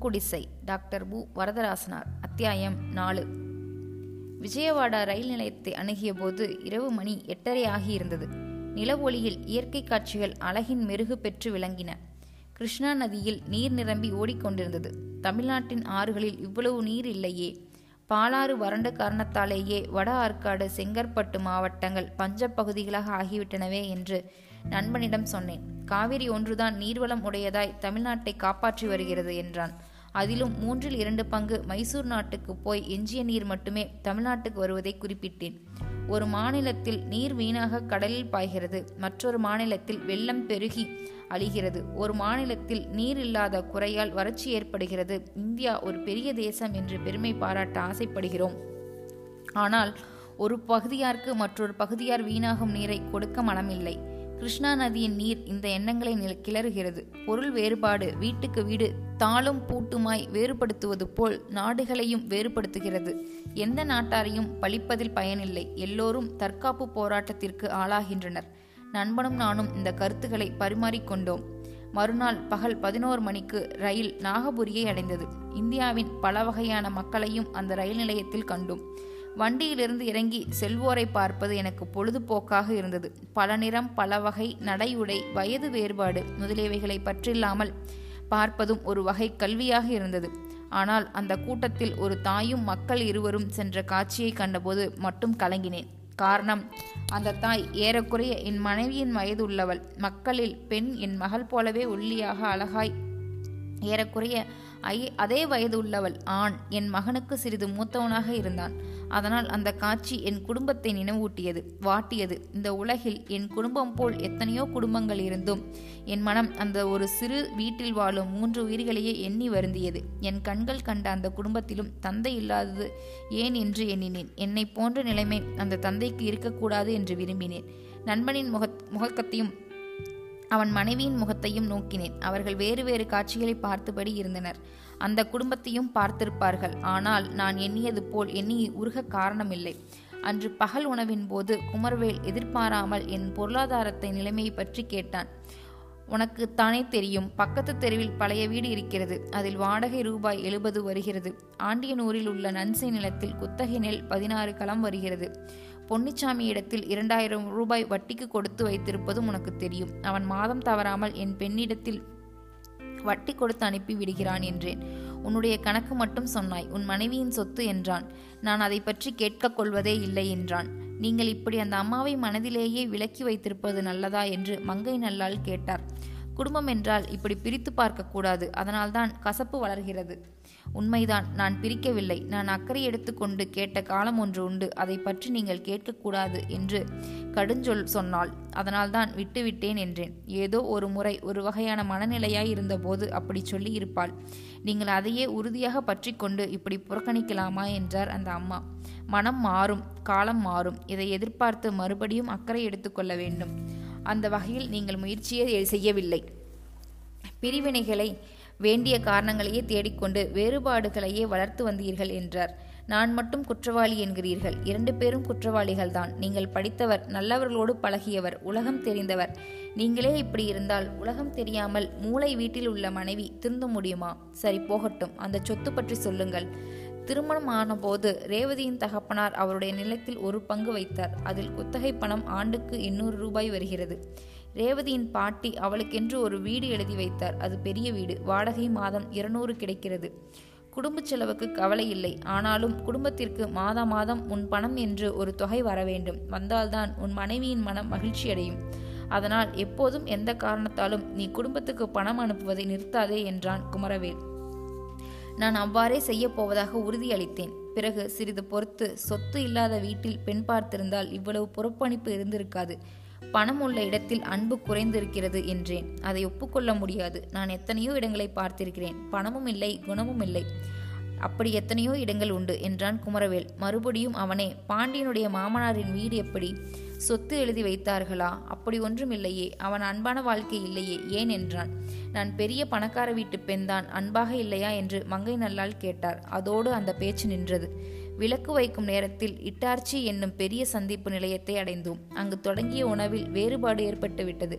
பொன்குடிசை doctor பு வரதராசனார் அத்தியாயம் நாலு. விஜயவாடா ரயில் நிலையத்தை அணுகிய போது இரவு மணி எட்டரை ஆகியிருந்தது. நில ஒளியில் இயற்கை காட்சிகள் அழகின் மெருகு பெற்று விளங்கின. கிருஷ்ணா நதியில் நீர் நிரம்பி ஓடிக்கொண்டிருந்தது. தமிழ்நாட்டின் ஆறுகளில் இவ்வளவு நீர் இல்லையே. பாலாறு வறண்ட காரணத்தாலேயே வட ஆற்காடு செங்கற்பட்டு மாவட்டங்கள் பஞ்ச பகுதிகளாக ஆகிவிட்டனவே என்று நண்பனிடம் சொன்னேன். காவிரி ஒன்றுதான் நீர்வளம் உடையதாய் தமிழ்நாட்டை காப்பாற்றி வருகிறது என்றான். அதிலும் மூன்றில் இரண்டு பங்கு மைசூர் நாட்டுக்கு போய் எஞ்சிய நீர் மட்டுமே தமிழ்நாட்டுக்கு வருவதை குறிப்பிட்டேன். ஒரு மாநிலத்தில் நீர் வீணாக கடலில் பாய்கிறது மற்றொரு மாநிலத்தில் வெள்ளம் பெருகி அழிகிறது. ஒரு மாநிலத்தில் நீர் இல்லாத குறையால் வறட்சி ஏற்படுகிறது. இந்தியா ஒரு பெரிய தேசம் என்று பெருமை பாராட்ட ஆசைப்படுகிறோம். ஆனால் ஒரு பகுதியாருக்கு மற்றொரு பகுதியார் வீணாகும் நீரை கொடுக்க மனமில்லை. கிருஷ்ணா நதியின் நீர் இந்த எண்ணங்களை கிளறுகிறது. பொருள் வேறுபாடு வீட்டுக்கு வீடு தாளும் பூட்டுமாய் வேறுபடுத்துவது போல் நாடுகளையும் வேறுபடுத்துகிறது. எந்த நாட்டாரையும் பழிப்பதில் பயனில்லை. எல்லோரும் தற்காப்பு போராட்டத்திற்கு ஆளாகின்றனர். நண்பனும் நானும் இந்த கருத்துக்களை பரிமாறிக்கொண்டோம் மறுநாள் பகல் பதினோரு மணிக்கு ரயில் நாகபுரியை அடைந்தது. இந்தியாவின் பல வகையான மக்களையும் அந்த ரயில் நிலையத்தில் கண்டோம். வண்டியிலிருந்து இறங்கி செல்வோரை பார்ப்பது எனக்கு பொழுதுபோக்காக இருந்தது. பல நிறம் பல வகை நடையுடை வயது வேறுபாடு முதலியவைகளை பற்றில்லாமல் பார்ப்பதும் ஒரு வகை கல்வியாக இருந்தது. ஆனால் அந்த கூட்டத்தில் ஒரு தாயும் மக்கள் இருவரும் சென்ற காட்சியை கண்டபோது மட்டும் கலங்கினேன். காரணம் அந்த தாய் ஏறக்குறைய என் மனைவியின் வயது உள்ளவள். மக்களில் பெண் என் மகள் போலவே ஒல்லியாக அழகாய் ஏறக்குறைய அதே வயது உள்ளவள் ஆண் என் மகனுக்கு சிறிது மூத்தவனாக இருந்தான். அதனால் அந்த காட்சி என் குடும்பத்தை நினைவூட்டியது வாட்டியது. இந்த உலகில் என் குடும்பம் போல் எத்தனையோ குடும்பங்கள் இருந்தும் என் மனம் அந்த ஒரு சிறு வீட்டில் வாழும் மூன்று உயிர்களையே எண்ணி வருந்தியது. என் கண்கள் கண்ட அந்த குடும்பத்திலும் தந்தை இல்லாதது ஏன் என்று எண்ணினேன். என்னை போன்ற நிலைமை அந்த தந்தைக்கு இருக்கக்கூடாது என்று விரும்பினேன். நண்பனின் முக முகக்கத்தையும் அவன் மனைவியின் முகத்தையும் நோக்கினேன். அவர்கள் வேறு வேறு காட்சிகளை பார்த்தபடி இருந்தனர். அந்த குடும்பத்தையும் பார்த்திருப்பார்கள். ஆனால் நான் எண்ணியது போல் எண்ணி உருக காரணமில்லை. அன்று பகல் உணவின் போது குமர்வேல் எதிர்பாராமல் என் பொருளாதாரத்தை நிலைமையை பற்றி கேட்டான். உனக்கு தானே தெரியும். பக்கத்து தெருவில் பழைய வீடு இருக்கிறது. அதில் வாடகை ரூபாய் எழுபது வருகிறது. ஆண்டியனூரில் உள்ள நன்சை நிலத்தில் குத்தகை நெல் பதினாறு களம் வருகிறது. பொன்னிச்சாமி இடத்தில் இரண்டாயிரம் ரூபாய் வட்டிக்கு கொடுத்து வைத்திருப்பதும் உனக்கு தெரியும். அவன் மாதம் தவறாமல் என் பெண்ணிடத்தில் வட்டி கொடுத்து அனுப்பி விடுகிறான் என்றேன். உன்னுடைய கணக்கு மட்டும் சொன்னாய் உன் மனைவியின் சொத்து என்றான். நான் அதை பற்றி கேட்க கொள்வதே இல்லை என்றான். நீங்கள் இப்படி அந்த அம்மாவை மனதிலேயே விலக்கி வைத்திருப்பது நல்லதா என்று மங்கை நல்லால் கேட்டார். குடும்பம் என்றால் இப்படி பிரித்து பார்க்கக்கூடாது. அதனால்தான் கசப்பு வளர்கிறது. உண்மைதான் நான் பிரிக்கவில்லை. நான் அக்கறை எடுத்துக்கொண்டு கேட்ட காலம் ஒன்று உண்டு. அதை பற்றி நீங்கள் கேட்கக்கூடாது என்று கடுஞ்சொல் சொன்னாள். அதனால்தான் விட்டுவிட்டேன் என்றேன். ஏதோ ஒரு முறை ஒரு வகையான மனநிலையாய் இருந்தபோது அப்படி சொல்லி இருப்பாள் நீங்கள் அதையே உறுதியாக பற்றி கொண்டு இப்படி புறக்கணிக்கலாமா என்றார் அந்த அம்மா. மனம் மாறும் காலம் மாறும். இதை எதிர்பார்த்து மறுபடியும் அக்கறை எடுத்துக்கொள்ள வேண்டும். அந்த வகையில் நீங்கள் முயற்சியே செய்யவில்லை. பிரிவினைகளை வேண்டிய காரணங்களையே தேடிக்கொண்டு வேறுபாடுகளையே வளர்த்து வந்தீர்கள் என்றார். நான் மட்டும் குற்றவாளி என்கிறீர்கள். இரண்டு பேரும் குற்றவாளிகள் தான். நீங்கள் படித்தவர் நல்லவர்களோடு பழகியவர் உலகம் தெரிந்தவர். நீங்களே இப்படி இருந்தால் உலகம் தெரியாமல் மூளை வீட்டில் உள்ள மனைவி திருந்த முடியுமா? சரி போகட்டும். அந்த சொத்து பற்றி சொல்லுங்கள். திருமணம் ஆனபோது ரேவதியின் தகப்பனார் அவருடைய நிலத்தில் ஒரு பங்கு வைத்தார். அதில் குத்தகை பணம் ஆண்டுக்கு எண்ணூறு ரூபாய் வருகிறது. ரேவதியின் பாட்டி அவளுக்கென்று ஒரு வீடு எழுதி வைத்தார். அது பெரிய வீடு. வாடகை மாதம் இருநூறு கிடைக்கிறது. குடும்ப செலவுக்கு கவலை இல்லை. ஆனாலும் குடும்பத்திற்கு மாதா மாதம் உன் பணம் என்று ஒரு தொகை வர வேண்டும். வந்தால்தான் உன் மனைவியின் மனம் மகிழ்ச்சி அடையும். அதனால் எப்போதும் எந்த காரணத்தாலும் நீ குடும்பத்துக்கு பணம் அனுப்புவதை நிறுத்தாதே என்றான் குமரவேல். நான் அவ்வாறே செய்யப் போவதாக உறுதியளித்தேன். பிறகு சிறிது பொறுத்து சொத்து இல்லாத வீட்டில் பெண் பார்த்திருந்தால் இவ்வளவு புறப்பணிப்பு இருந்திருக்காது. பணம் உள்ள இடத்தில் அன்பு குறைந்திருக்கிறது என்றேன். அதை ஒப்புக்கொள்ள முடியாது. நான் எத்தனையோ இடங்களை பார்த்திருக்கிறேன். பணமும் இல்லை குணமும் இல்லை. அப்படி எத்தனையோ இடங்கள் உண்டு என்றான் குமரவேல். மறுபடியும் அவனே பாண்டியனுடைய மாமனாரின் வீடு எப்படி? சொத்து எழுதி வைத்தார்களா? அப்படி ஒன்றும் இல்லையே. அவன் அன்பான வாழ்க்கை இல்லையே. ஏன்? என்றான். நான் பெரிய பணக்கார வீட்டு பெண்தான் அன்பாக இல்லையா என்று மங்கை நல்லால் கேட்டார். அதோடு அந்த பேச்சு நின்றது. விளக்கு வைக்கும் நேரத்தில் இட்டார்ச்சி என்னும் பெரிய சந்திப்பு நிலையத்தை அடைந்தோம். அங்கு தொடங்கிய உணவில் வேறுபாடு ஏற்பட்டு விட்டது.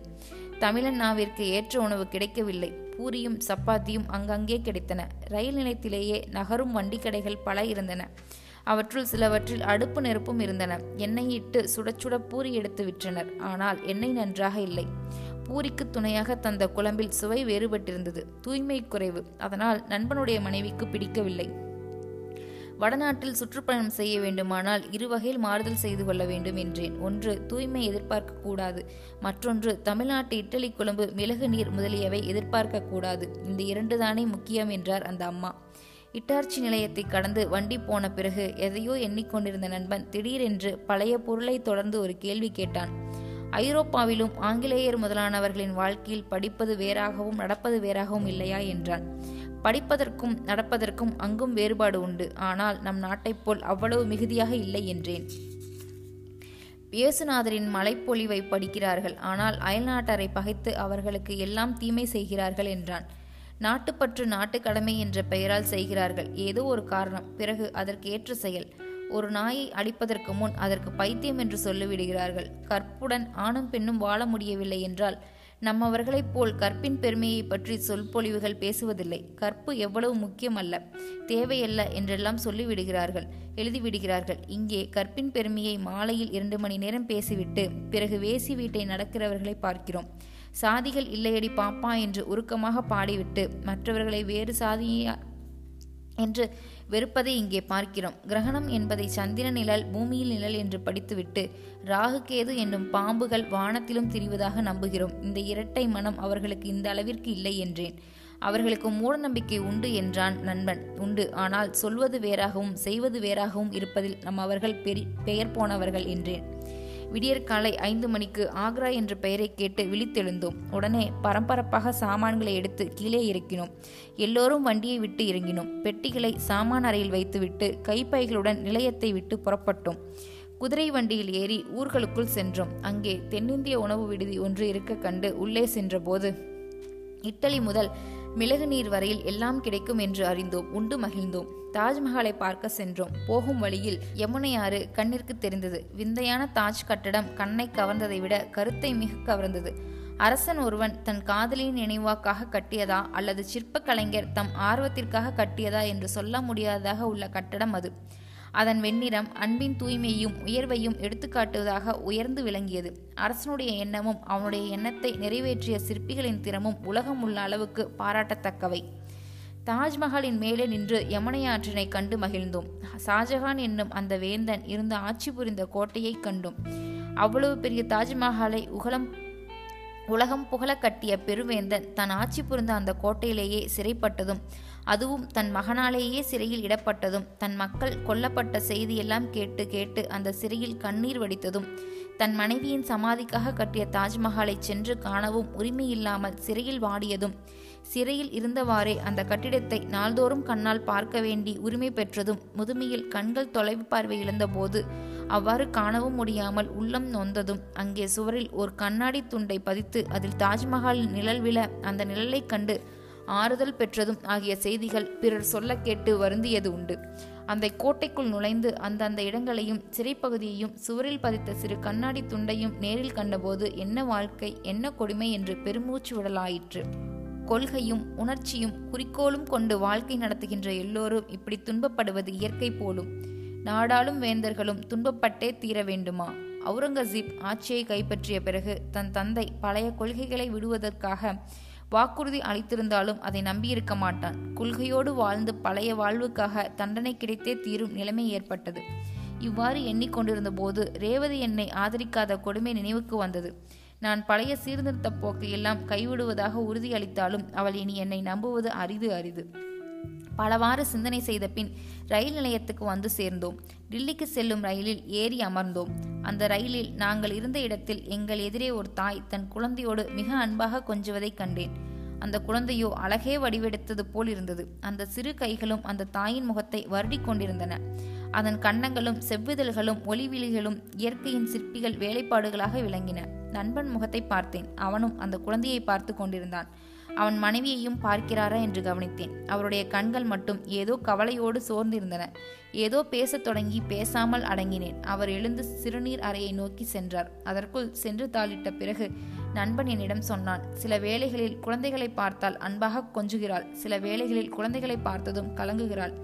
தமிழன் நாவிற்கு ஏற்ற உணவு கிடைக்கவில்லை. பூரியும் சப்பாத்தியும் அங்கங்கே கிடைத்தன. ரயில் நிலையத்திலேயே நகரும் வண்டிக்கடைகள் பல இருந்தன. அவற்றுள் சிலவற்றில் அடுப்பு நெருப்பும் இருந்தன. எண்ணெய் இட்டு சுட சுட பூரி எடுத்து விற்றனர். ஆனால் எண்ணெய் நன்றாக இல்லை. பூரிக்கு துணையாக தந்த குழம்பில் சுவை வேறுபட்டிருந்தது. தூய்மை குறைவு. அதனால் நண்பனுடைய மனைவிக்கு பிடிக்கவில்லை. வடநாட்டில் சுற்றுப்பயணம் செய்ய வேண்டுமானால் இரு வகையில் மாறுதல் செய்து கொள்ள வேண்டும் என்றேன். ஒன்று தூய்மை எதிர்பார்க்க கூடாது. மற்றொன்று தமிழ்நாட்டு இட்டலி குழம்பு மிளகு நீர் முதலியவை எதிர்பார்க்க கூடாது. இந்த இரண்டு தானே முக்கியம் என்றார் அந்த அம்மா. இட்டார்ச்சி நிலையத்தை கடந்து வண்டி போன பிறகு எதையோ எண்ணிக்கொண்டிருந்த நண்பன் திடீரென்று பழைய பொருளை தொடர்ந்து ஒரு கேள்வி கேட்டான். ஐரோப்பாவிலும் ஆங்கிலேயர் முதலானவர்களின் வாழ்க்கையில் படிப்பது வேறாகவும் நடப்பது வேறாகவும் இல்லையா என்றான். படிப்பதற்கும் நடப்பதற்கும் அங்கும் வேறுபாடு உண்டு. ஆனால் நம் நாட்டைப் போல் அவ்வளவு மிகுதியாக இல்லை என்றேன். இயேசுநாதரின் மலைப்பொழிவை படிக்கிறார்கள். ஆனால் அயல்நாட்டாரை பகைத்து அவர்களுக்கு எல்லாம் தீமை செய்கிறார்கள் என்றான். நாட்டுப்பற்று நாட்டுக்கடமை என்ற பெயரால் செய்கிறார்கள். ஏதோ ஒரு காரணம். பிறகு அதற்கு ஏற்ற செயல். ஒரு நாயை அடிப்பதற்கு முன் அதற்கு பைத்தியம் என்று சொல்லிவிடுகிறார்கள். கற்புடன் ஆணும் பெண்ணும் வாழ முடியவில்லை என்றால் நம்மவர்களைப் போல் கற்பின் பெருமையை பற்றி சொற்பொழிவுகள் பேசுவதில்லை. கற்பு எவ்வளவு முக்கியமல்ல தேவையல்ல என்றெல்லாம் சொல்லிவிடுகிறார்கள் எழுதிவிடுகிறார்கள். இங்கே கற்பின் பெருமையை மாலையில் இரண்டு மணி நேரம் பேசிவிட்டு பிறகு வேசி வீட்டை நடக்கிறவர்களை பார்க்கிறோம். சாதிகள் இல்லையடி பாப்பா என்று உருக்கமாக பாடிவிட்டு மற்றவர்களை வேறு சாதியை என்று வெறுப்பதை இங்கே பார்க்கிறோம். கிரகணம் என்பதை சந்திர நிழல் பூமியில் நிழல் என்று படித்துவிட்டு ராகுகேது என்னும் பாம்புகள் வானத்திலும் திரிவதாக நம்புகிறோம். இந்த இரட்டை மனம் அவர்களுக்கு இந்த அளவிற்கு இல்லை என்றேன். அவர்களுக்கு மூடநம்பிக்கை உண்டு என்றான் நண்பன். உண்டு. ஆனால் சொல்வது வேறாகவும் செய்வது வேறாகவும் இருப்பதில் நம் அவர்கள் பெரி பெயர் போனவர்கள் என்றேன். விடியற்காலை ஐந்து மணிக்கு ஆக்ரா என்ற பெயரை கேட்டு விழித்தெழுந்தோம். உடனே பரபரப்பாக சாமான்களை எடுத்து கீழே இறக்கினோம். எல்லோரும் வண்டியை விட்டு இறங்கினோம். பெட்டிகளை சாமான் அறையில் வைத்துவிட்டு கைப்பைகளுடன் நிலையத்தை விட்டு புறப்பட்டோம். குதிரை வண்டியில் ஏறி ஊர்களுக்குள் சென்றோம். அங்கே தென்னிந்திய உணவு விடுதி ஒன்று இருக்க கண்டு உள்ளே சென்றபோது இட்டலி முதல் மிளகு நீர் வரையில் எல்லாம் கிடைக்கும் என்று அறிந்தோம் உண்டு மகிழ்ந்தோம். தாஜ்மஹாலை பார்க்க சென்றோம். போகும் வழியில் யமுனையாறு கண்ணிற்கு தெரிந்தது. விந்தையான தாஜ் கட்டடம் கண்ணை கவர்ந்ததை விட கருத்தை மிக கவர்ந்தது. அரசன் ஒருவன் தன் காதலியின் நினைவாக்காக கட்டியதா அல்லது சிற்ப கலைஞர் தம் ஆர்வத்திற்காக கட்டியதா என்று சொல்ல முடியாததாக உள்ள கட்டடம் அது. அதன் வெண்ணிறம் அன்பின் தூய்மையும் உயர்வையும் எடுத்துக்காட்டுவதாக உயர்ந்து விளங்கியது. அரசனுடைய எண்ணமும் அவனுடைய எண்ணத்தை நிறைவேற்றிய சிற்பிகளின் திறமும் உலகம் உள்ள அளவுக்கு பாராட்டத்தக்கவை. தாஜ்மஹாலின் மேலே நின்று யமுனையாற்றினை கண்டு மகிழ்ந்தோம். ஷாஜஹான் என்னும் அந்த வேந்தன் இருந்த ஆட்சி புரிந்த கோட்டையை கண்டோம். அவ்வளவு பெரிய தாஜ்மஹாலை உகலம் உலகம் புகழ கட்டிய பெருவேந்தன் தன் ஆட்சி புரிந்த அந்த கோட்டையிலேயே சிறைப்பட்டதும் அதுவும் தன் மகனாலேயே சிறையில் இடப்பட்டதும் தன் மக்கள் கொல்லப்பட்ட செய்தியெல்லாம் கேட்டு கேட்டு அந்த சிறையில் கண்ணீர் வடித்ததும் தன் மனைவியின் சமாதிக்காக கட்டிய தாஜ்மஹாலை சென்று காணவும் உரிமையில்லாமல் சிறையில் வாடியதும் சிறையில் இருந்தவாறே அந்த கட்டிடத்தை நாள்தோறும் கண்ணால் பார்க்க வேண்டி உரிமை பெற்றதும் முதுமையில் கண்கள் தொலைவு பார்வை இழந்தபோது அவ்வாறு காணவும் முடியாமல் உள்ளம் நொந்ததும். அங்கே சுவரில் ஒரு கண்ணாடி துண்டை பதித்து அதில் தாஜ்மஹால் நிழல் விழ அந்த நிழலைக் கண்டு ஆறுதல் பெற்றதும் ஆகிய செய்திகள் பிறர் சொல்ல கேட்டு வருந்தியது உண்டு. அந்த கோட்டைக்குள் நுழைந்து அந்தந்த இடங்களையும் சிறைப்பகுதியையும் சுவரில் பதித்த சிறு கண்ணாடி துண்டையும் நேரில் கண்டபோது என்ன வாழ்க்கை என்ன கொடுமை என்று பெருமூச்சு விடலாயிற்று. கொள்கையும் உணர்ச்சியும் குறிக்கோளும் கொண்டு வாழ்க்கை நடத்துகின்ற எல்லோரும் இப்படி துன்பப்படுவது இயற்கை போலும். நாடாளும் வேந்தர்களும் துன்பப்பட்டே தீர வேண்டுமா? அவுரங்கசீப் ஆட்சியை கைப்பற்றிய பிறகு தன் தந்தை பழைய கொள்கைகளை விடுவதற்காக வாக்குறுதி அளித்திருந்தாலும் அதை நம்பியிருக்க மாட்டான். கொள்கையோடு வாழ்ந்து பழைய வாழ்வுக்காக தண்டனை கிடைத்தே தீரும் நிலைமை ஏற்பட்டது. இவ்வாறு எண்ணிக்கொண்டிருந்த போது ரேவதி என்னை ஆதரிக்காத கொடுமை நினைவுக்கு வந்தது. நான் பழைய சீர்திருத்த போக்கை எல்லாம் கைவிடுவதாக உறுதியளித்தாலும் அவள் இனி என்னை நம்புவது அரிது அரிது. பலவாறு சிந்தனை செய்த பின் ரயில் நிலையத்துக்கு வந்து சேர்ந்தோம். டில்லிக்கு செல்லும் ரயிலில் ஏறி அமர்ந்தோம். அந்த ரயிலில் நாங்கள் இருந்த இடத்தில் எங்கள் எதிரே ஒரு தாய் தன் குழந்தையோடு மிக அன்பாக கொஞ்சுவதைக் கண்டேன். அந்த குழந்தையோ அழகே வடிவெடுத்தது போல் இருந்தது. அந்த சிறு கைகளும் அந்த தாயின் முகத்தை வருடி கொண்டிருந்தன. அதன் கன்னங்களும் செவ்விதழ்களும் ஒளிவிழிகளும் இயற்கையின் சிற்பிகள் வேலைப்பாடுகளாக விளங்கின. நண்பன் முகத்தை பார்த்தேன். அவனும் அந்த குழந்தையை பார்த்து கொண்டிருந்தான். அவன் மனைவியையும் பார்க்கிறாரா என்று கவனித்தேன். அவருடைய கண்கள் மட்டும் ஏதோ கவலையோடு சோர்ந்திருந்தன. ஏதோ பேசத் தொடங்கி பேசாமல் அடங்கினேன். அவர் எழுந்து சிறுநீர் அறையை நோக்கி சென்றார். அதற்குள் சென்று தாளிட்ட பிறகு நண்பன் என்னிடம் சொன்னான் சில வேளைகளில் குழந்தைகளை பார்த்தால் அன்பாக கொஞ்சுகிறாள். சில வேளைகளில் குழந்தைகளை பார்த்ததும் கலங்குகிறாள்.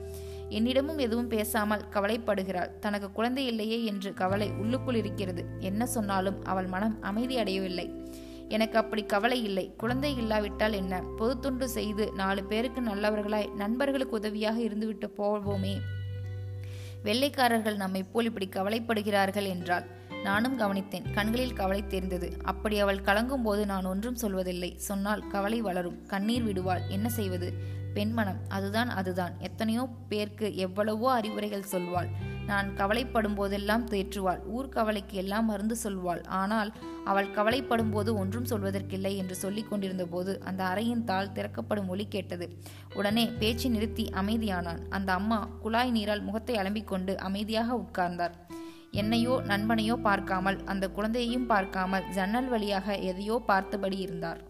என்னிடமும் எதுவும் பேசாமல் கவலைப்படுகிறாள். தனக்கு குழந்தை இல்லையே என்று கவலை உள்ளுக்குள் இருக்கிறது. என்ன சொன்னாலும் அவள் மனம் அமைதி அடையவில்லை. எனக்கு அப்படி கவலை இல்லை. குழந்தை இல்லாவிட்டால் என்ன? பொது தொண்டு செய்து நாலு பேருக்கு நல்லவர்களாய் நண்பர்களுக்கு உதவியாக இருந்துவிட்டு போவோமே. வெள்ளைக்காரர்கள் நம்மை போல் இப்படி கவலைப்படுகிறார்கள் என்றால் நானும் கவனித்தேன். கண்களில் கவலை தெரிந்தது. அப்படி அவள் கலங்கும் போது நான் ஒன்றும் சொல்வதில்லை. சொன்னால் கவலை வளரும். கண்ணீர் விடுவாள். என்ன செய்வது? பெண்மனம். அதுதான் அதுதான். எத்தனையோ பேருக்கு எவ்வளவோ அறிவுரைகள் சொல்வாள். நான் கவலைப்படும் போதெல்லாம் தேற்றுவாள். ஊர் கவலைக்கு எல்லாம் மருந்து சொல்வாள். ஆனால் அவள் கவலைப்படும் போது ஒன்றும் சொல்வதற்கில்லை என்று சொல்லிக் கொண்டிருந்த போது அந்த அறையின் தாள் திறக்கப்படும் ஒலி கேட்டது. உடனே பேச்சு நிறுத்தி அமைதியானான். அந்த அம்மா குழாய் நீரால் முகத்தை அலம்பிக் கொண்டு அமைதியாக உட்கார்ந்தார். என்னையோ நண்பனையோ பார்க்காமல் அந்த குழந்தையையும் பார்க்காமல் ஜன்னல் வழியாக எதையோ பார்த்தபடி இருந்தார்.